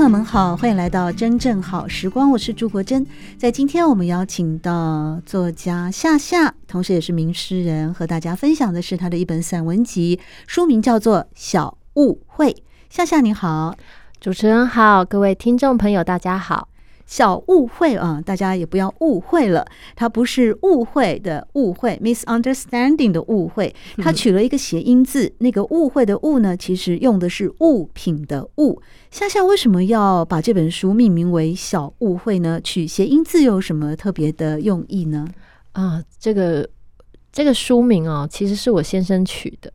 朋友们好，欢迎来到真正好时光，我是朱国珍。在今天，我们邀请到作家夏夏，同时也是名诗人，和大家分享的是他的一本散文集，书名叫做《小误会》。夏夏你好，主持人好，各位听众朋友大家好。小误会啊，大家也不要误会了，它不是误会的误会，misunderstanding 的误会，它取了一个谐音字，嗯、那个误会的误呢，其实用的是物品的物。夏夏为什么要把这本书命名为《小误会》呢？取谐音字有什么特别的用意呢？啊，这个这个书名哦，其实是我先生取的。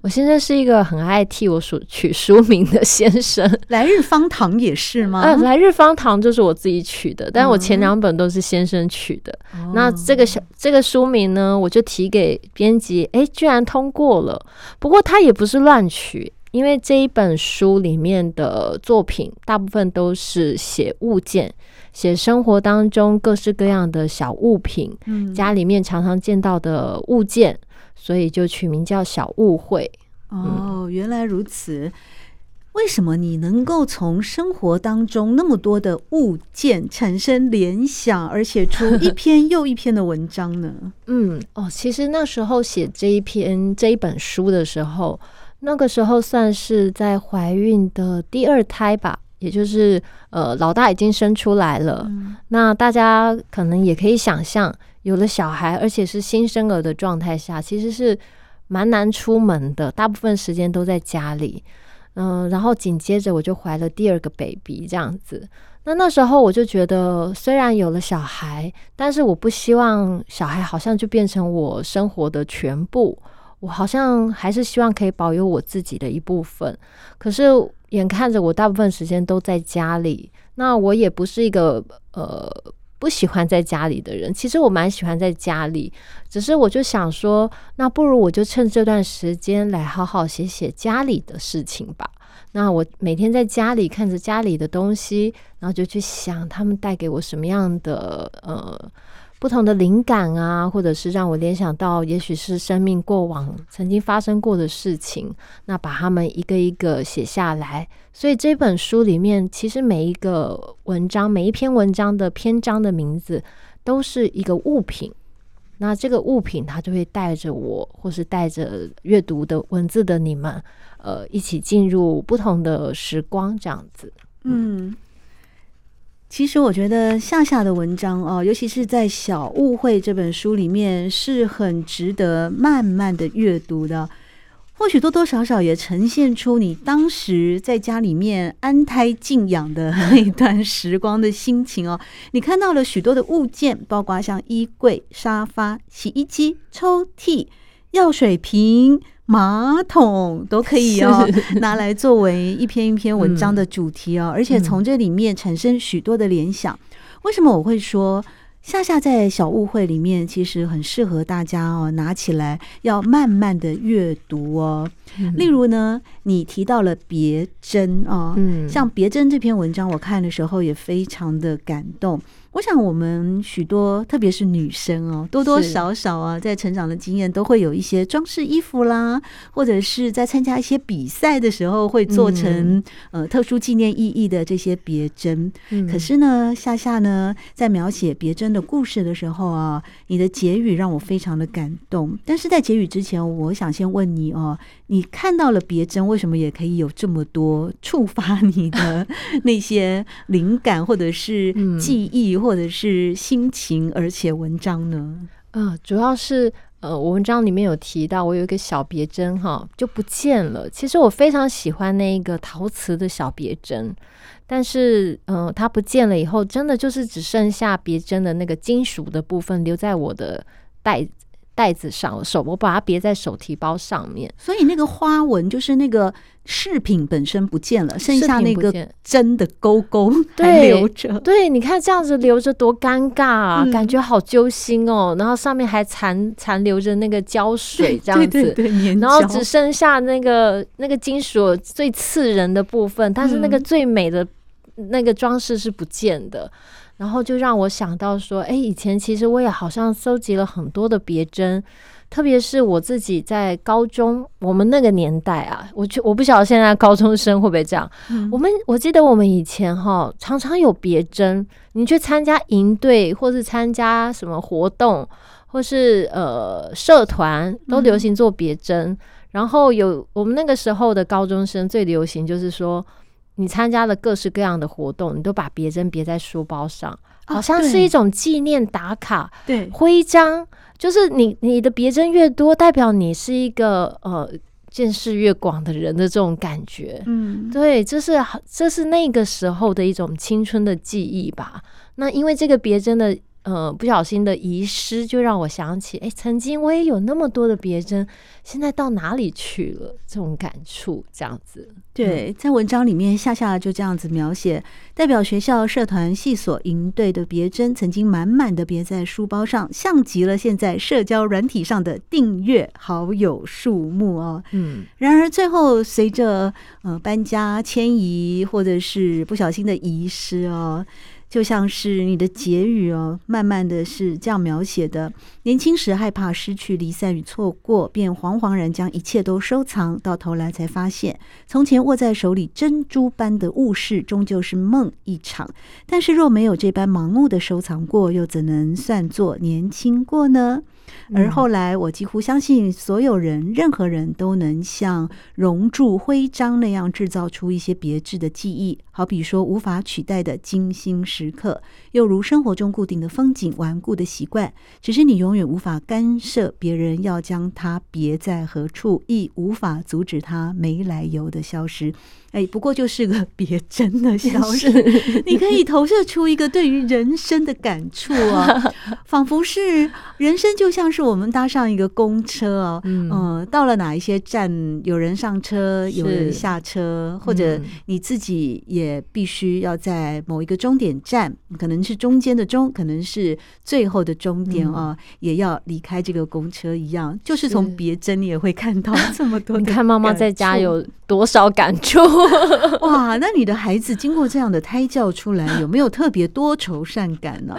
我先生是一个很爱替我取书名的先生，来日方长也是吗？呃，来日方长就是我自己取的，但我前两本都是先生取的。嗯、那这个小这个书名呢，我就提给编辑，哎，居然通过了。不过他也不是乱取，因为这一本书里面的作品大部分都是写物件，写生活当中各式各样的小物品，嗯、家里面常常见到的物件。所以就取名叫小误会。哦，原来如此。为什么你能够从生活当中那么多的物件产生联想，而写出 一篇又一篇的文章呢？嗯，哦，其实那时候写这一篇这一本书的时候，那个时候算是在怀孕的第二胎吧，也就是呃，老大已经生出来了。嗯，那大家可能也可以想象。有了小孩，而且是新生儿的状态下，其实是蛮难出门的，大部分时间都在家里。嗯、然后紧接着我就怀了第二个 baby，这样子。那那时候我就觉得，虽然有了小孩，但是我不希望小孩好像就变成我生活的全部。我好像还是希望可以保有我自己的一部分。可是眼看着我大部分时间都在家里，那我也不是一个呃。不喜欢在家里的人，其实我蛮喜欢在家里，只是我就想说，那不如我就趁这段时间来好好写写家里的事情吧。那我每天在家里看着家里的东西，然后就去想他们带给我什么样的呃。不同的灵感啊，或者是让我联想到，也许是生命过往曾经发生过的事情，那把它们一个一个写下来。所以这本书里面，其实每一个文章、每一篇文章的篇章的名字，都是一个物品。那这个物品，它就会带着我，或是带着阅读的文字的你们，呃，一起进入不同的时光，这样子。嗯。其实我觉得夏夏的文章哦，尤其是在《小误会》这本书里面，是很值得慢慢的阅读的。或许多多少少也呈现出你当时在家里面安胎静养的那一段时光的心情哦。你看到了许多的物件，包括像衣柜、沙发、洗衣机、抽屉、药水瓶。马桶都可以哦，拿来作为一篇一篇文章的主题哦，而且从这里面产生许多的联想。为什么我会说夏夏在小误会里面其实很适合大家哦，拿起来要慢慢的阅读哦。例如呢，你提到了别针啊，像别针这篇文章，我看的时候也非常的感动。我想，我们许多，特别是女生哦，多多少少啊，在成长的经验都会有一些装饰衣服啦，或者是在参加一些比赛的时候会做成呃特殊纪念意义的这些别针。可是呢，夏夏呢，在描写别针的故事的时候啊，你的结语让我非常的感动。但是在结语之前，我想先问你哦，你看到了别针，为什么也可以有这么多触发你的 那些灵感，或者是记忆？或者是心情，而且文章呢？呃，主要是呃，我文章里面有提到，我有一个小别针哈，就不见了。其实我非常喜欢那一个陶瓷的小别针，但是嗯，它不见了以后，真的就是只剩下别针的那个金属的部分留在我的袋袋子上，手我把它别在手提包上面。所以那个花纹就是那个饰品本身不见了，剩下那个针的勾勾还留着。对，对，你看这样子留着多尴尬啊，嗯、感觉好揪心哦。然后上面还残残留着那个胶水，这样子，对对对，然后只剩下那个那个金属最刺人的部分，但是那个最美的那个装饰是不见的。然后就让我想到说，哎，以前其实我也好像搜集了很多的别针，特别是我自己在高中，我们那个年代啊，我我不晓得现在高中生会不会这样。嗯、我们我记得我们以前哈，常常有别针，你去参加营队，或是参加什么活动，或是呃社团，都流行做别针。嗯、然后有我们那个时候的高中生最流行就是说。你参加了各式各样的活动，你都把别针别在书包上，好像是一种纪念打卡。对，徽章就是你你的别针越多，代表你是一个呃见识越广的人的这种感觉。嗯，对，这是这是那个时候的一种青春的记忆吧。那因为这个别针的。呃，不小心的遗失，就让我想起，哎，曾经我也有那么多的别针，现在到哪里去了？这种感触，这样子。对，在文章里面，夏夏就这样子描写，代表学校社团、系所、营队的别针，曾经满满的别在书包上，像极了现在社交软体上的订阅好友数目哦。嗯。然而最后，随着呃搬家、迁移，或者是不小心的遗失哦。就像是你的结语哦，慢慢的是这样描写的：年轻时害怕失去、离散与错过，便惶惶然将一切都收藏，到头来才发现，从前握在手里珍珠般的物事，终究是梦一场。但是若没有这般盲目的收藏过，又怎能算作年轻过呢？而后来，我几乎相信，所有人、任何人都能像熔铸徽章那样制造出一些别致的记忆，好比说无法取代的精心时刻，又如生活中固定的风景、顽固的习惯。只是你永远无法干涉别人要将它别在何处，亦无法阻止它没来由的消失。哎，不过就是个 别针的 消失，你可以投射出一个对于人生的感触啊，仿佛是人生就像是我们搭上一个公车哦，嗯、呃，到了哪一些站，有人上车，有人下车，或者你自己也必须要在某一个终点站，可能是中间的终，可能是最后的终点啊，也要离开这个公车一样，就是从别针你也会看到这么多。你看妈妈在家有多少感触？哇，那你的孩子经过这样的胎教出来，有没有特别多愁善感呢？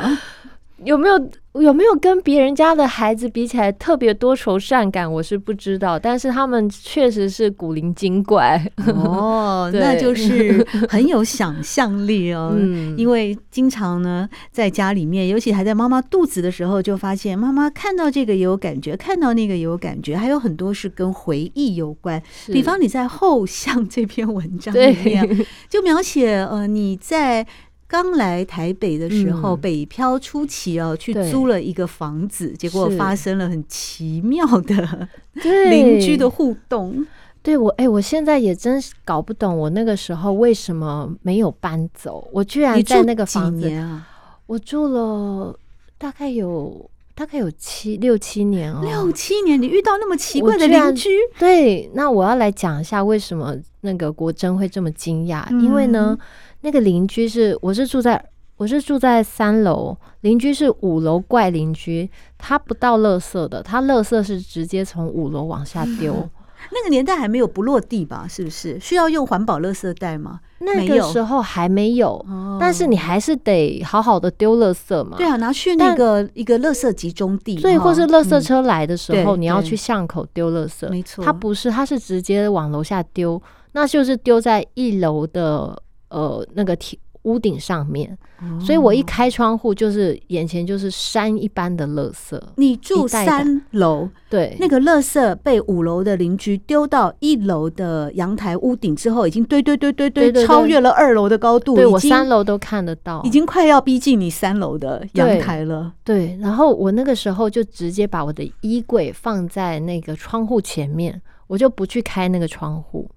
有没有？有没有跟别人家的孩子比起来特别多愁善感？我是不知道，但是他们确实是古灵精怪哦，那就是很有想象力哦。嗯，因为经常呢在家里面，尤其还在妈妈肚子的时候，就发现妈妈看到这个也有感觉，看到那个也有感觉，还有很多是跟回忆有关。比方你在后巷这篇文章里面对就描写呃你在。刚来台北的时候，嗯、北漂初期哦，去租了一个房子，结果发生了很奇妙的邻居的互动。对，我，哎，我现在也真是搞不懂，我那个时候为什么没有搬走？我居然在那个房子，啊、我住了大概有大概有七六七年哦，六七年，你遇到那么奇怪的邻居？对，那我要来讲一下为什么那个国珍会这么惊讶，嗯、因为呢。那个邻居是，我是住在我是住在三楼，邻居是五楼怪邻居，他不到垃圾的，他垃圾是直接从五楼往下丢。那个年代还没有不落地吧？是不是需要用环保垃圾袋吗？那个时候还没有，但是你还是得好好的丢垃圾嘛。对啊，拿去那个一个垃圾集中地，对，或是垃圾车来的时候，你要去巷口丢垃圾。没错，他不是，他是直接往楼下丢，那就是丢在一楼的。呃，那个铁屋顶上面，哦、所以我一开窗户，就是眼前就是山一般的垃圾。你住三楼，对，那个垃圾被五楼的邻居丢到一楼的阳台屋顶之后，已经堆堆堆堆堆，超越了二楼的高度。对，我三楼都看得到，已经快要逼近你三楼的阳台了对。对，然后我那个时候就直接把我的衣柜放在那个窗户前面，我就不去开那个窗户。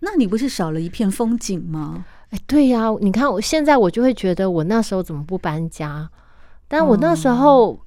那你不是少了一片风景吗？哎，对呀，你看我现在我就会觉得我那时候怎么不搬家？但我那时候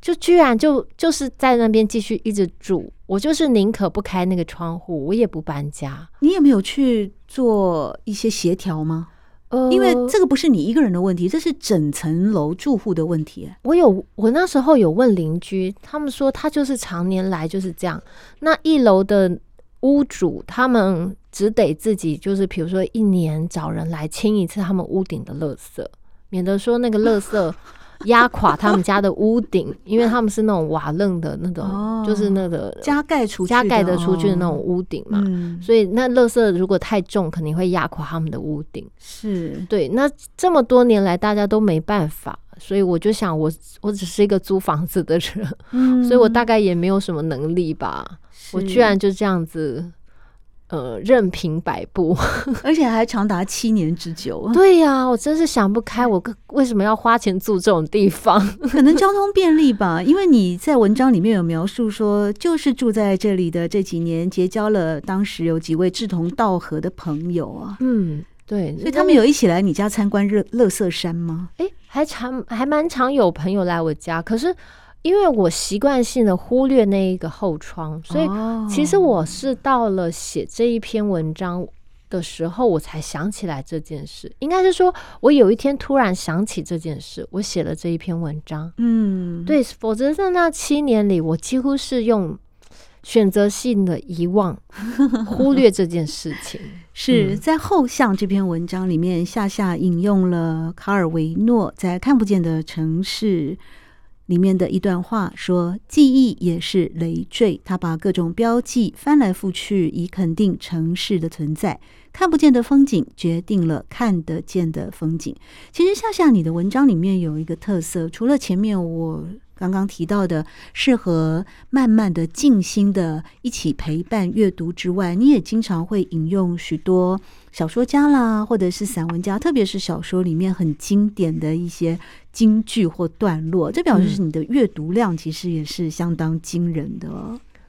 就居然就就是在那边继续一直住，我就是宁可不开那个窗户，我也不搬家。你也没有去做一些协调吗？呃，因为这个不是你一个人的问题，这是整层楼住户的问题。我有，我那时候有问邻居，他们说他就是常年来就是这样。那一楼的屋主，他们只得自己就是，比如说一年找人来清一次他们屋顶的垃圾，免得说那个垃圾。压垮他们家的屋顶，因为他们是那种瓦楞的那种，哦、就是那个加盖出加盖的出去的那种屋顶嘛，嗯、所以那垃圾如果太重，肯定会压垮他们的屋顶。是对，那这么多年来大家都没办法，所以我就想我，我我只是一个租房子的人，嗯、所以我大概也没有什么能力吧，我居然就这样子。呃，任凭摆布，而且还长达七年之久。对呀、啊，我真是想不开，我为什么要花钱住这种地方？可能交通便利吧，因为你在文章里面有描述说，就是住在这里的这几年，结交了当时有几位志同道合的朋友啊。嗯，对，所以他们有一起来你家参观热乐色山吗？哎，还常还蛮常有朋友来我家，可是。因为我习惯性的忽略那一个后窗，所以其实我是到了写这一篇文章的时候，我才想起来这件事。应该是说，我有一天突然想起这件事，我写了这一篇文章。嗯，对，否则在那七年里，我几乎是用选择性的遗忘、忽略这件事情。是在后巷这篇文章里面，夏夏引用了卡尔维诺在《看不见的城市》里面的一段话说：“记忆也是累赘，他把各种标记翻来覆去，以肯定城市的存在。看不见的风景决定了看得见的风景。其实，夏夏你的文章里面有一个特色，除了前面我。”刚刚提到的适合慢慢的静心的一起陪伴阅读之外，你也经常会引用许多小说家啦，或者是散文家，特别是小说里面很经典的一些金句或段落，这表示是你的阅读量其实也是相当惊人的。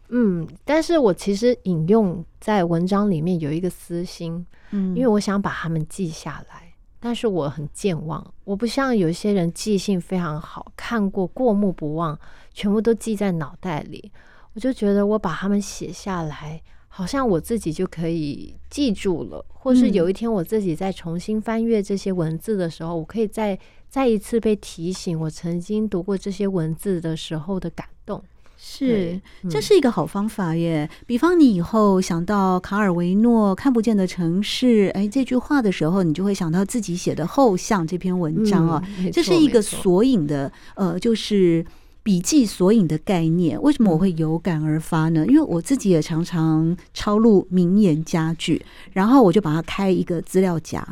嗯，但是我其实引用在文章里面有一个私心，嗯，因为我想把它们记下来。但是我很健忘，我不像有些人记性非常好，看过过目不忘，全部都记在脑袋里。我就觉得我把它们写下来，好像我自己就可以记住了，或是有一天我自己再重新翻阅这些文字的时候，我可以再再一次被提醒我曾经读过这些文字的时候的感动。是，这是一个好方法耶。嗯、比方你以后想到卡尔维诺看不见的城市，哎，这句话的时候，你就会想到自己写的后巷这篇文章啊。嗯、这是一个索引的，呃，就是笔记索引的概念。为什么我会有感而发呢？因为我自己也常常抄录名言佳句，然后我就把它开一个资料夹，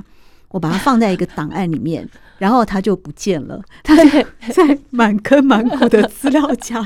我把它放在一个档案里面，然后它就不见了，它在 在满坑满谷的资料夹。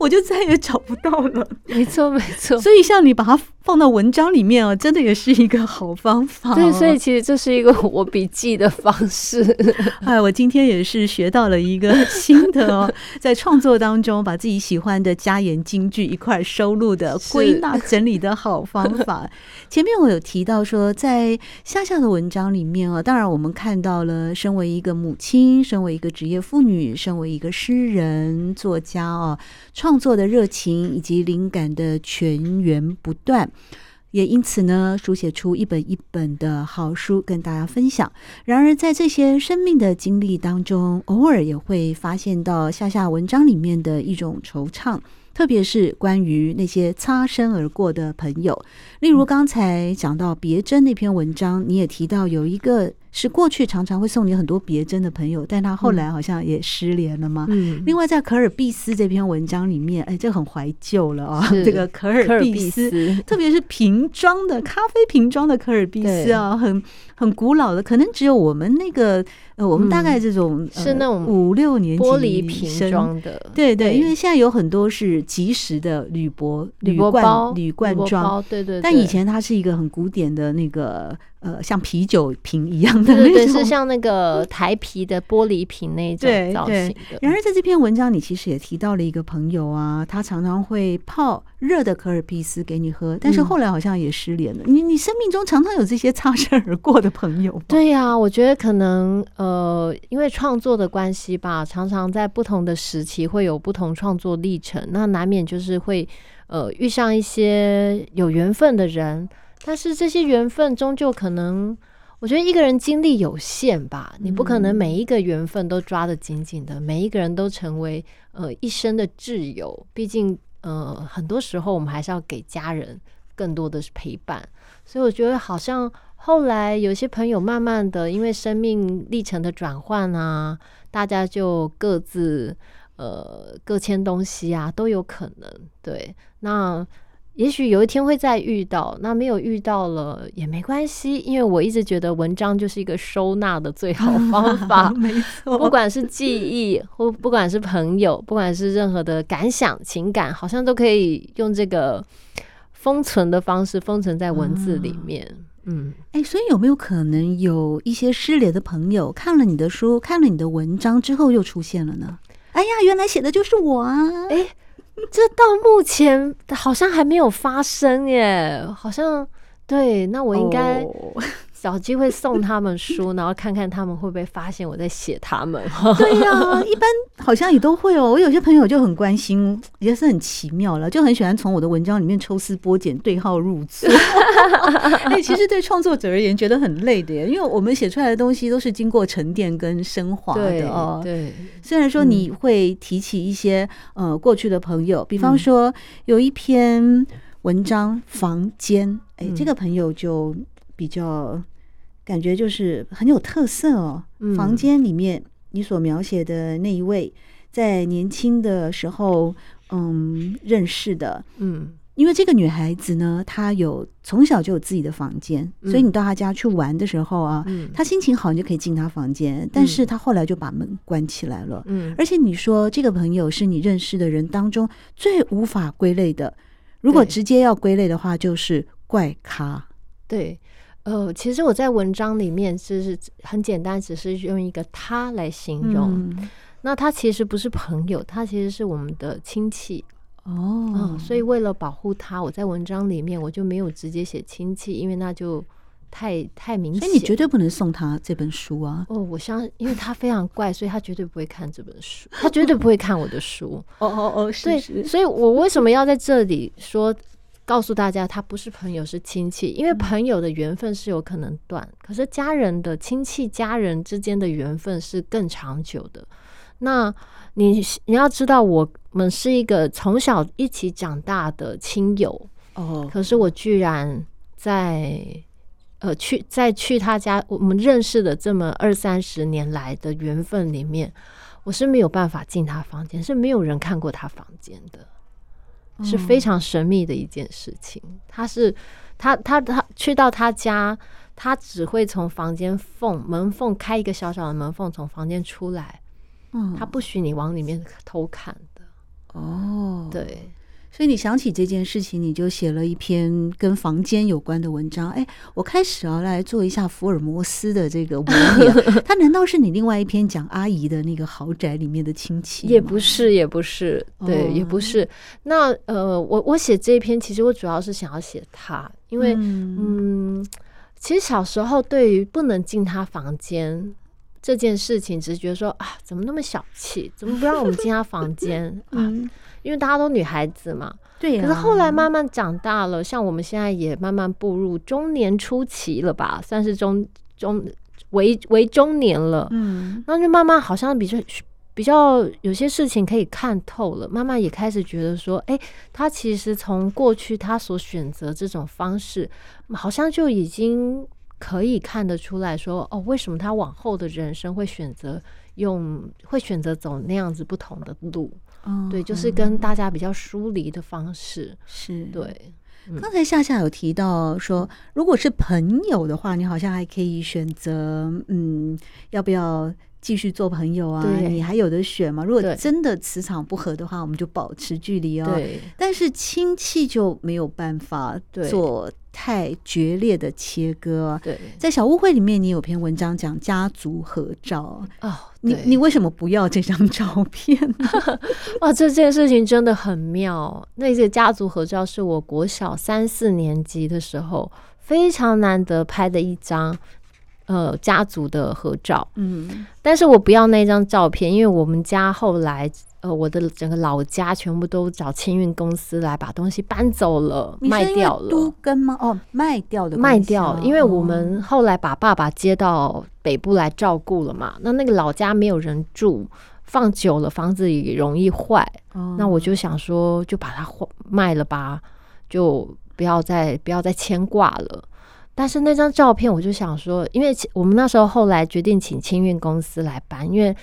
我就再也找不到了。没错，没错。所以像你把它放到文章里面哦，真的也是一个好方法。对，所以其实这是一个我笔记的方式。哎，我今天也是学到了一个新的哦，在创作当中把自己喜欢的加言金句一块收录的归纳 整理的好方法。前面我有提到说，在夏夏的文章里面啊，当然我们看到了身为一个母亲，身为一个职业妇女，身为一个诗人作家啊，创创作的热情以及灵感的泉源不断，也因此呢，书写出一本一本的好书跟大家分享。然而，在这些生命的经历当中，偶尔也会发现到夏夏文章里面的一种惆怅。特别是关于那些擦身而过的朋友，例如刚才讲到别针那篇文章，你也提到有一个。是过去常常会送你很多别针的朋友，但他后来好像也失联了嘛。嗯。另外，在可尔必斯这篇文章里面，哎，这很怀旧了啊。是这个可尔必思，特别是瓶装的咖啡瓶装的可尔必斯啊，很很古老的，可能只有我们那个呃，我们大概这种、嗯、是那种五六年级玻璃瓶装的。对对，因为现在有很多是即时的铝箔铝罐铝罐装，对对。但以前它是一个很古典的那个呃，像啤酒瓶一样。的那种，对，是像那个台啤的玻璃瓶那种造型的。然而在这篇文章，里其实也提到了一个朋友啊，他常常会泡热的可尔必斯给你喝，但是后来好像也失联了。嗯、你你生命中常常有这些擦身而过的朋友？对呀、啊，我觉得可能呃，因为创作的关系吧，常常在不同的时期会有不同创作历程，那难免就是会呃遇上一些有缘分的人，但是这些缘分终究可能，我觉得一个人精力有限吧，你不可能每一个缘分都抓得紧紧的，每一个人都成为呃一生的挚友，毕竟。呃，很多时候我们还是要给家人更多的陪伴，所以我觉得好像后来有些朋友慢慢的因为生命历程的转换啊，大家就各自呃各迁东西啊，都有可能。对，那。也许有一天会再遇到，那没有遇到了也没关系，因为我一直觉得文章就是一个收纳的最好方法。没错，不管是记忆，或不管是朋友，不管是任何的感想、情感，好像都可以用这个封存的方式封存在文字里面。嗯，哎、欸，所以有没有可能有一些失联的朋友看了你的书，看了你的文章之后又出现了呢？哎呀，原来写的就是我啊！哎、欸。这到目前好像还没有发生耶，好像对，那我应该找机会送他们书，然后看看他们会不会发现我在写他们。对呀、啊，一般好像也都会哦。我有些朋友就很关心，也是很奇妙了，就很喜欢从我的文章里面抽丝剥茧，对号入座。哎，其实对创作者而言，觉得很累的耶，因为我们写出来的东西都是经过沉淀跟升华的哦。对，虽然说你会提起一些呃过去的朋友，比方说有一篇文章《房间》，哎，这个朋友就比较。感觉就是很有特色哦。房间里面你所描写的那一位，在年轻的时候，嗯，认识的，嗯，因为这个女孩子呢，她有从小就有自己的房间，所以你到她家去玩的时候啊，她心情好，你就可以进她房间，但是她后来就把门关起来了，嗯，而且你说这个朋友是你认识的人当中最无法归类的，如果直接要归类的话，就是怪咖，对。呃，其实我在文章里面就是很简单，只是用一个他来形容。嗯、那他其实不是朋友，他其实是我们的亲戚哦、嗯。所以为了保护他，我在文章里面我就没有直接写亲戚，因为那就太太明显。所以你绝对不能送他这本书啊！哦，我相信，因为他非常怪，所以他绝对不会看这本书，他绝对不会看我的书。哦哦哦，是是。对，所以我为什么要在这里说？告诉大家，他不是朋友，是亲戚。因为朋友的缘分是有可能断，可是家人的亲戚、家人之间的缘分是更长久的。那你你要知道，我们是一个从小一起长大的亲友哦。可是我居然在呃去在去他家，我们认识的这么二三十年来的缘分里面，我是没有办法进他房间，是没有人看过他房间的。是非常神秘的一件事情。他是他他他去到他家，他只会从房间缝门缝开一个小小的门缝，从房间出来。嗯，他不许你往里面偷看的。哦，对。所以你想起这件事情，你就写了一篇跟房间有关的文章。哎，我开始要来做一下福尔摩斯的这个模拟。他难道是你另外一篇讲阿姨的那个豪宅里面的亲戚？也不是，也不是，对，哦、也不是。那呃，我我写这一篇，其实我主要是想要写他，因为嗯，嗯，其实小时候对于不能进他房间这件事情，只是觉得说啊，怎么那么小气，怎么不让我们进他房间啊？因为大家都女孩子嘛，对呀。可是后来慢慢长大了，像我们现在也慢慢步入中年初期了吧，算是中中为为中年了。嗯，那就慢慢好像比较比较有些事情可以看透了，慢慢也开始觉得说，哎，他其实从过去他所选择这种方式，好像就已经可以看得出来说，哦，为什么他往后的人生会选择用会选择走那样子不同的路。哦，对，就是跟大家比较疏离的方式，是对。刚才夏夏有提到说，如果是朋友的话，你好像还可以选择，嗯，要不要继续做朋友啊？你还有的选嘛。如果真的磁场不合的话，我们就保持距离哦。对。但是亲戚就没有办法做太决裂的切割。对，在小误会里面，你有篇文章讲家族合照哦。你你为什么不要这张照片呢？哇，这件事情真的很妙。那些家族合照是我国小三四年级的时候非常难得拍的一张。呃，家族的合照，嗯，但是我不要那张照片，因为我们家后来，呃，我的整个老家全部都找清运公司来把东西搬走了，卖掉了。都跟吗？哦，卖掉的，卖掉，因为我们后来把爸爸接到北部来照顾了嘛，那那个老家没有人住，放久了房子也容易坏，哦，那我就想说，就把它卖了吧，就不要再不要再牵挂了。但是那张照片，我就想说，因为我们那时候后来决定请清运公司来搬，因为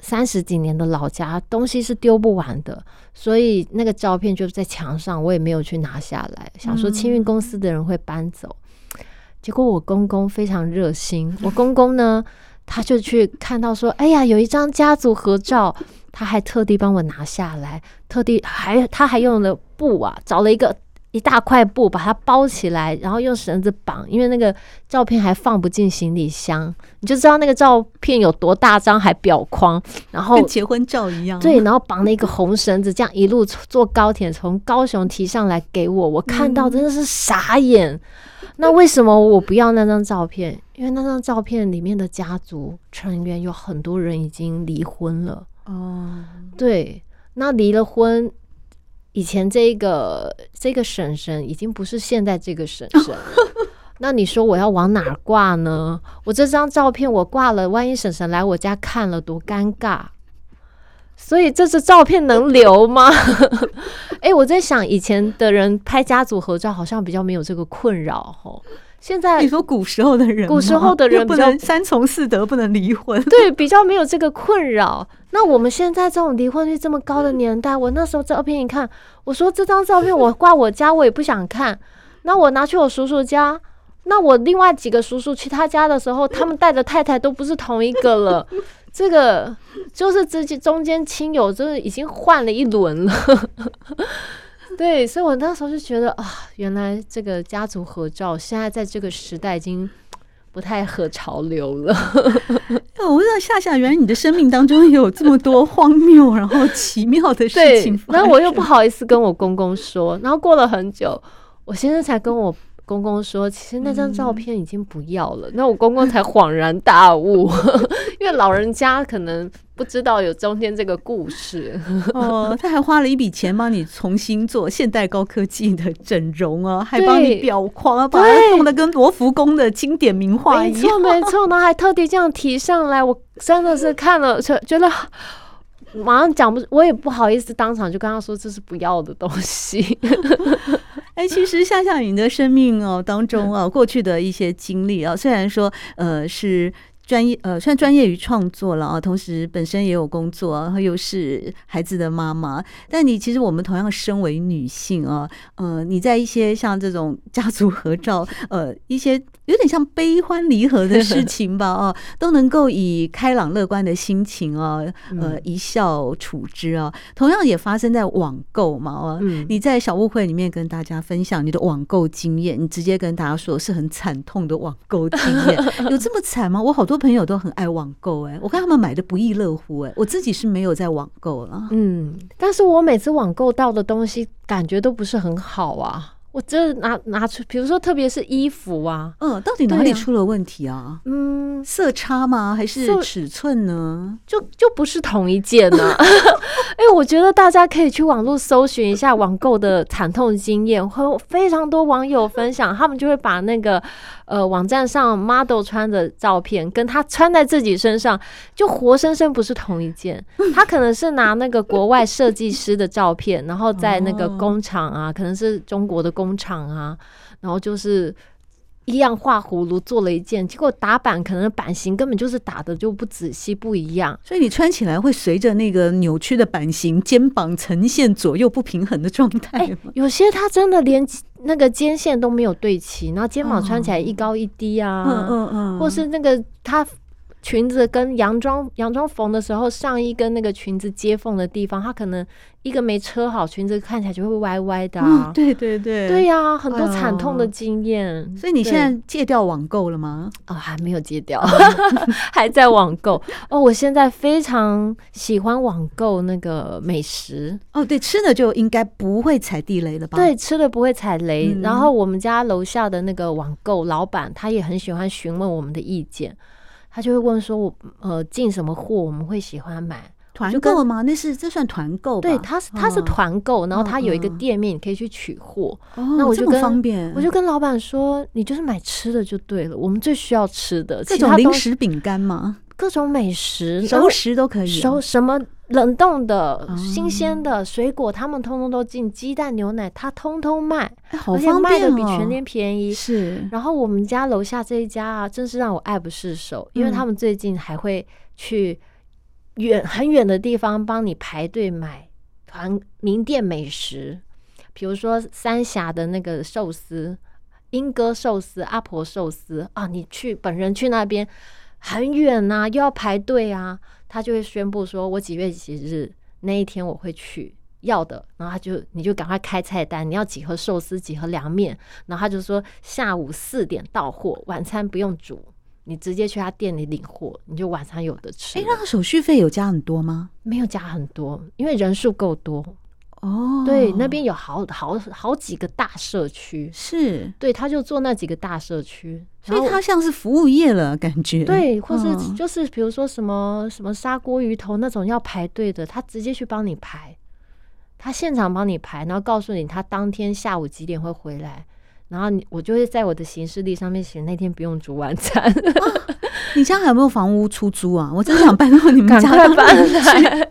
三十几年的老家东西是丢不完的，所以那个照片就在墙上，我也没有去拿下来，想说清运公司的人会搬走。结果我公公非常热心，我公公呢，他就去看到说，哎呀，有一张家族合照，他还特地帮我拿下来，特地还他还用了布啊，找了一个。一大块布把它包起来，然后用绳子绑，因为那个照片还放不进行李箱，你就知道那个照片有多大张，还裱框，然后跟结婚照一样。对，然后绑了一个红绳子，这样一路坐高铁从高雄提上来给我，我看到真的是傻眼。嗯、那为什么我不要那张照片？因为那张照片里面的家族成员有很多人已经离婚了。哦，对，那离了婚。以前这个这个婶婶已经不是现在这个婶婶，那你说我要往哪儿挂呢？我这张照片我挂了，万一婶婶来我家看了多尴尬。所以这张照片能留吗？哎、欸，我在想以前的人拍家族合照好像比较没有这个困扰吼。现在你说古时候的人，古时候的人不能三从四德，不能离婚，对，比较没有这个困扰。那我们现在这种离婚率这么高的年代，我那时候照片一看，我说这张照片我挂我家，我也不想看。那我拿去我叔叔家，那我另外几个叔叔去他家的时候，他们带的太太都不是同一个了。这个就是自己中间亲友，就是已经换了一轮了。对，所以我那时候就觉得啊，原来这个家族合照现在在这个时代已经不太合潮流了。我不知道夏夏，原来你的生命当中有这么多荒谬然后奇妙的事情。那我又不好意思跟我公公说，然后过了很久，我先生才跟我公公说，其实那张照片已经不要了。嗯、那我公公才恍然大悟，因为老人家可能不知道有中间这个故事。哦，他还花了一笔钱帮你重新做现代高科技的整容啊，还帮你裱框啊，把它弄得跟罗浮宫的经典名画一样。没错，没错，然后还特地这样提上来，我真的是看了，觉得 马上讲不，我也不好意思当场就跟他说这是不要的东西。哎，其实夏夏你的生命哦当中啊，过去的一些经历啊，虽然说呃是。专业呃，算专业于创作了啊，同时本身也有工作，然后又是孩子的妈妈。但你其实我们同样身为女性啊，呃，你在一些像这种家族合照，呃，一些有点像悲欢离合的事 情吧，啊，都能够以开朗乐观的心情啊，呃，一笑处之啊。同样也发生在网购嘛，啊，你在小误会里面跟大家分享你的网购经验，你直接跟大家说是很惨痛的网购经验，有这么惨吗？我好多。朋友都很爱网购哎，我看他们买的不亦乐乎哎，我自己是没有在网购了。嗯，但是我每次网购到的东西感觉都不是很好啊。我这拿拿出，比如说特别是衣服啊，嗯，到底哪里出了问题啊？嗯，色差吗？还是尺寸呢？就就不是同一件呢？哎，我觉得大家可以去网络搜寻一下网购的惨痛经验，会有非常多网友分享，他们就会把那个呃网站上 model 穿的照片跟他穿在自己身上，就活生生不是同一件。他可能是拿那个国外设计师的照片，然后在那个工厂啊，可能是中国的。工厂啊，然后就是一样画葫芦做了一件，结果打版可能版型根本就是打的就不仔细不一样，所以你穿起来会随着那个扭曲的版型，肩膀呈现左右不平衡的状态。欸，有些它真的连那个肩线都没有对齐，然后肩膀穿起来一高一低啊，嗯嗯嗯，或是那个它裙子跟洋装洋装缝的时候，上衣跟那个裙子接缝的地方，它可能一个没车好，裙子看起来就会歪歪的啊。嗯、对对对，对呀、啊，很多惨痛的经验、哎。所以你现在戒掉网购了吗？哦，还没有戒掉，还在网购。哦，我现在非常喜欢网购那个美食。哦，对，吃的就应该不会踩地雷了吧？对，吃的不会踩雷。嗯、然后我们家楼下的那个网购老板，他也很喜欢询问我们的意见。他就会问说：“我呃进什么货我们会喜欢买团购吗？那是这算团购？对，他是他是团购，然后他有一个店面你可以去取货。哦，那我就跟方便，我就跟老板说：你就是买吃的就对了，我们最需要吃的，这种零食饼干吗？各种美食熟食都可以，熟什么。”冷冻的、新鲜的水果，他们通通都进。鸡蛋、牛奶，他通通卖，而且卖的比全年便宜。是。然后我们家楼下这一家啊，真是让我爱不释手，因为他们最近还会去远很远的地方帮你排队买团名店美食，比如说三峡的那个寿司、英歌寿司、阿婆寿司啊，你去本人去那边很远呐，又要排队啊。他就会宣布说：“我几月几日那一天我会去要的。”然后他就你就赶快开菜单，你要几盒寿司，几盒凉面。然后他就说下午四点到货，晚餐不用煮，你直接去他店里领货，你就晚餐有的吃。哎，那个手续费有加很多吗？没有加很多，因为人数够多。哦，对，那边有好好好几个大社区，是。对，他就做那几个大社区，所以他像是服务业了，感觉。对，或是就是比如说什么什么砂锅鱼头那种要排队的，他直接去帮你排，他现场帮你排，然后告诉你他当天下午几点会回来，然后你我就会在我的行事历上面写那天不用煮晚餐。啊，你家还有没有房屋出租啊？我真想搬到你们家搬来。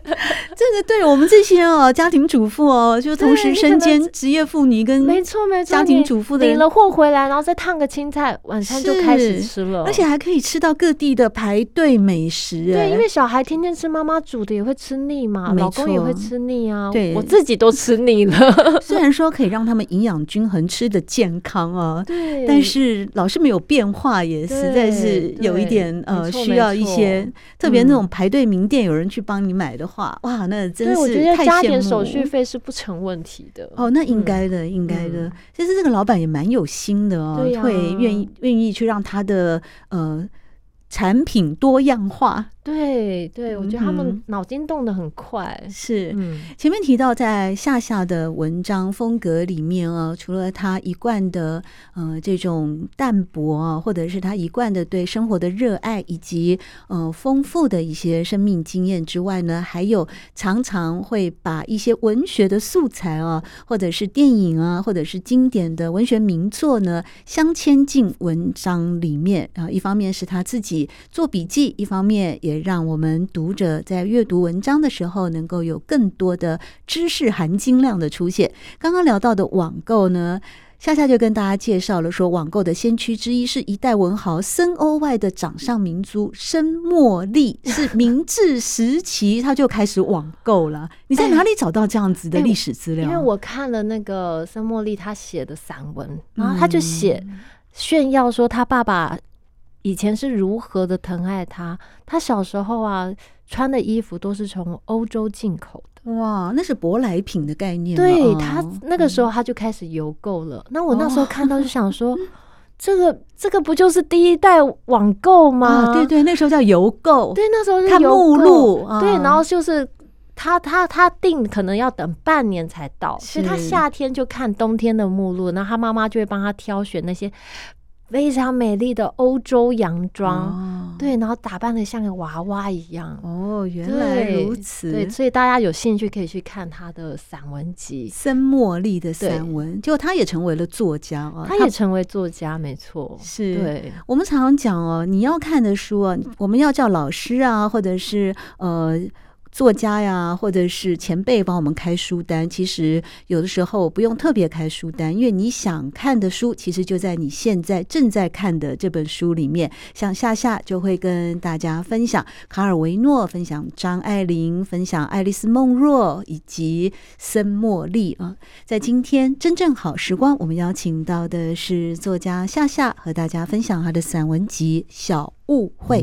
这个对我们这些哦，家庭主妇哦，就同时身兼职业妇女跟没错没错家庭主妇的领了货回来，然后再烫个青菜，晚餐就开始吃了，而且还可以吃到各地的排队美食。对，因为小孩天天吃妈妈煮的也会吃腻嘛，老公也会吃腻啊。对，我自己都吃腻了。虽然说可以让他们营养均衡，吃的健康啊，对，但是老是没有变化，也实在是有一点呃，需要一些特别那种排队名店有人去帮你买的话，哇，那真是。加点手续费是不成问题的哦，那应该的，应该的。其实这个老板也蛮有心的哦，会愿意愿意去让他的呃。产品多样化，对对，我觉得他们脑筋动得很快。嗯、是，前面提到在夏夏的文章风格里面啊，除了他一贯的呃这种淡泊啊，或者是他一贯的对生活的热爱，以及呃丰富的一些生命经验之外呢，还有常常会把一些文学的素材啊，或者是电影啊，或者是经典的文学名作呢，镶嵌进文章里面啊。一方面是他自己。做笔记，一方面也让我们读者在阅读文章的时候，能够有更多的知识含金量的出现。刚刚聊到的网购呢，夏夏就跟大家介绍了，说网购的先驱之一是一代文豪森欧外的掌上明珠申茉莉，是明治时期他就开始网购了。你在哪里找到这样子的历史资料？因为我看了那个森墨�丽他写的散文，然后他就写炫耀说他爸爸。以前是如何的疼爱他？他小时候啊，穿的衣服都是从欧洲进口的。哇，那是舶来品的概念。对，他那个时候他就开始邮购了。嗯。那我那时候看到就想说，这个这个不就是第一代网购吗？啊，对对，那时候叫邮购。对，那时候是看目录。对，然后就是他他他订可能要等半年才到，所以他夏天就看冬天的目录，然后他妈妈就会帮他挑选那些。非常美丽的欧洲洋装，哦，对，然后打扮的像个娃娃一样。哦，原来如此。对，所以大家有兴趣可以去看他的散文集《森茉莉的散文》，结果他也成为了作家啊，他也成为作家，没错。是，对。我们常常讲哦，你要看的书啊，我们要叫老师啊，或者是呃。作家呀，或者是前辈帮我们开书单，其实有的时候不用特别开书单，因为你想看的书，其实就在你现在正在看的这本书里面。像夏夏就会跟大家分享卡尔维诺，分享张爱玲，分享爱丽丝梦若以及森茉莉啊。在今天真正好时光，我们邀请到的是作家夏夏，和大家分享他的散文集《小误会》。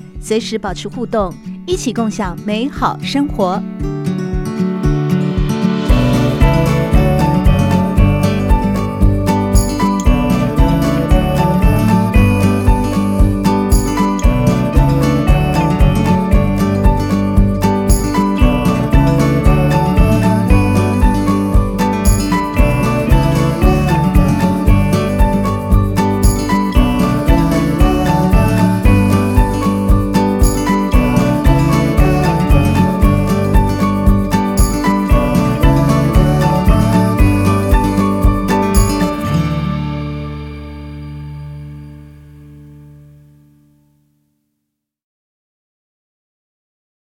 随时保持互动，一起共享美好生活。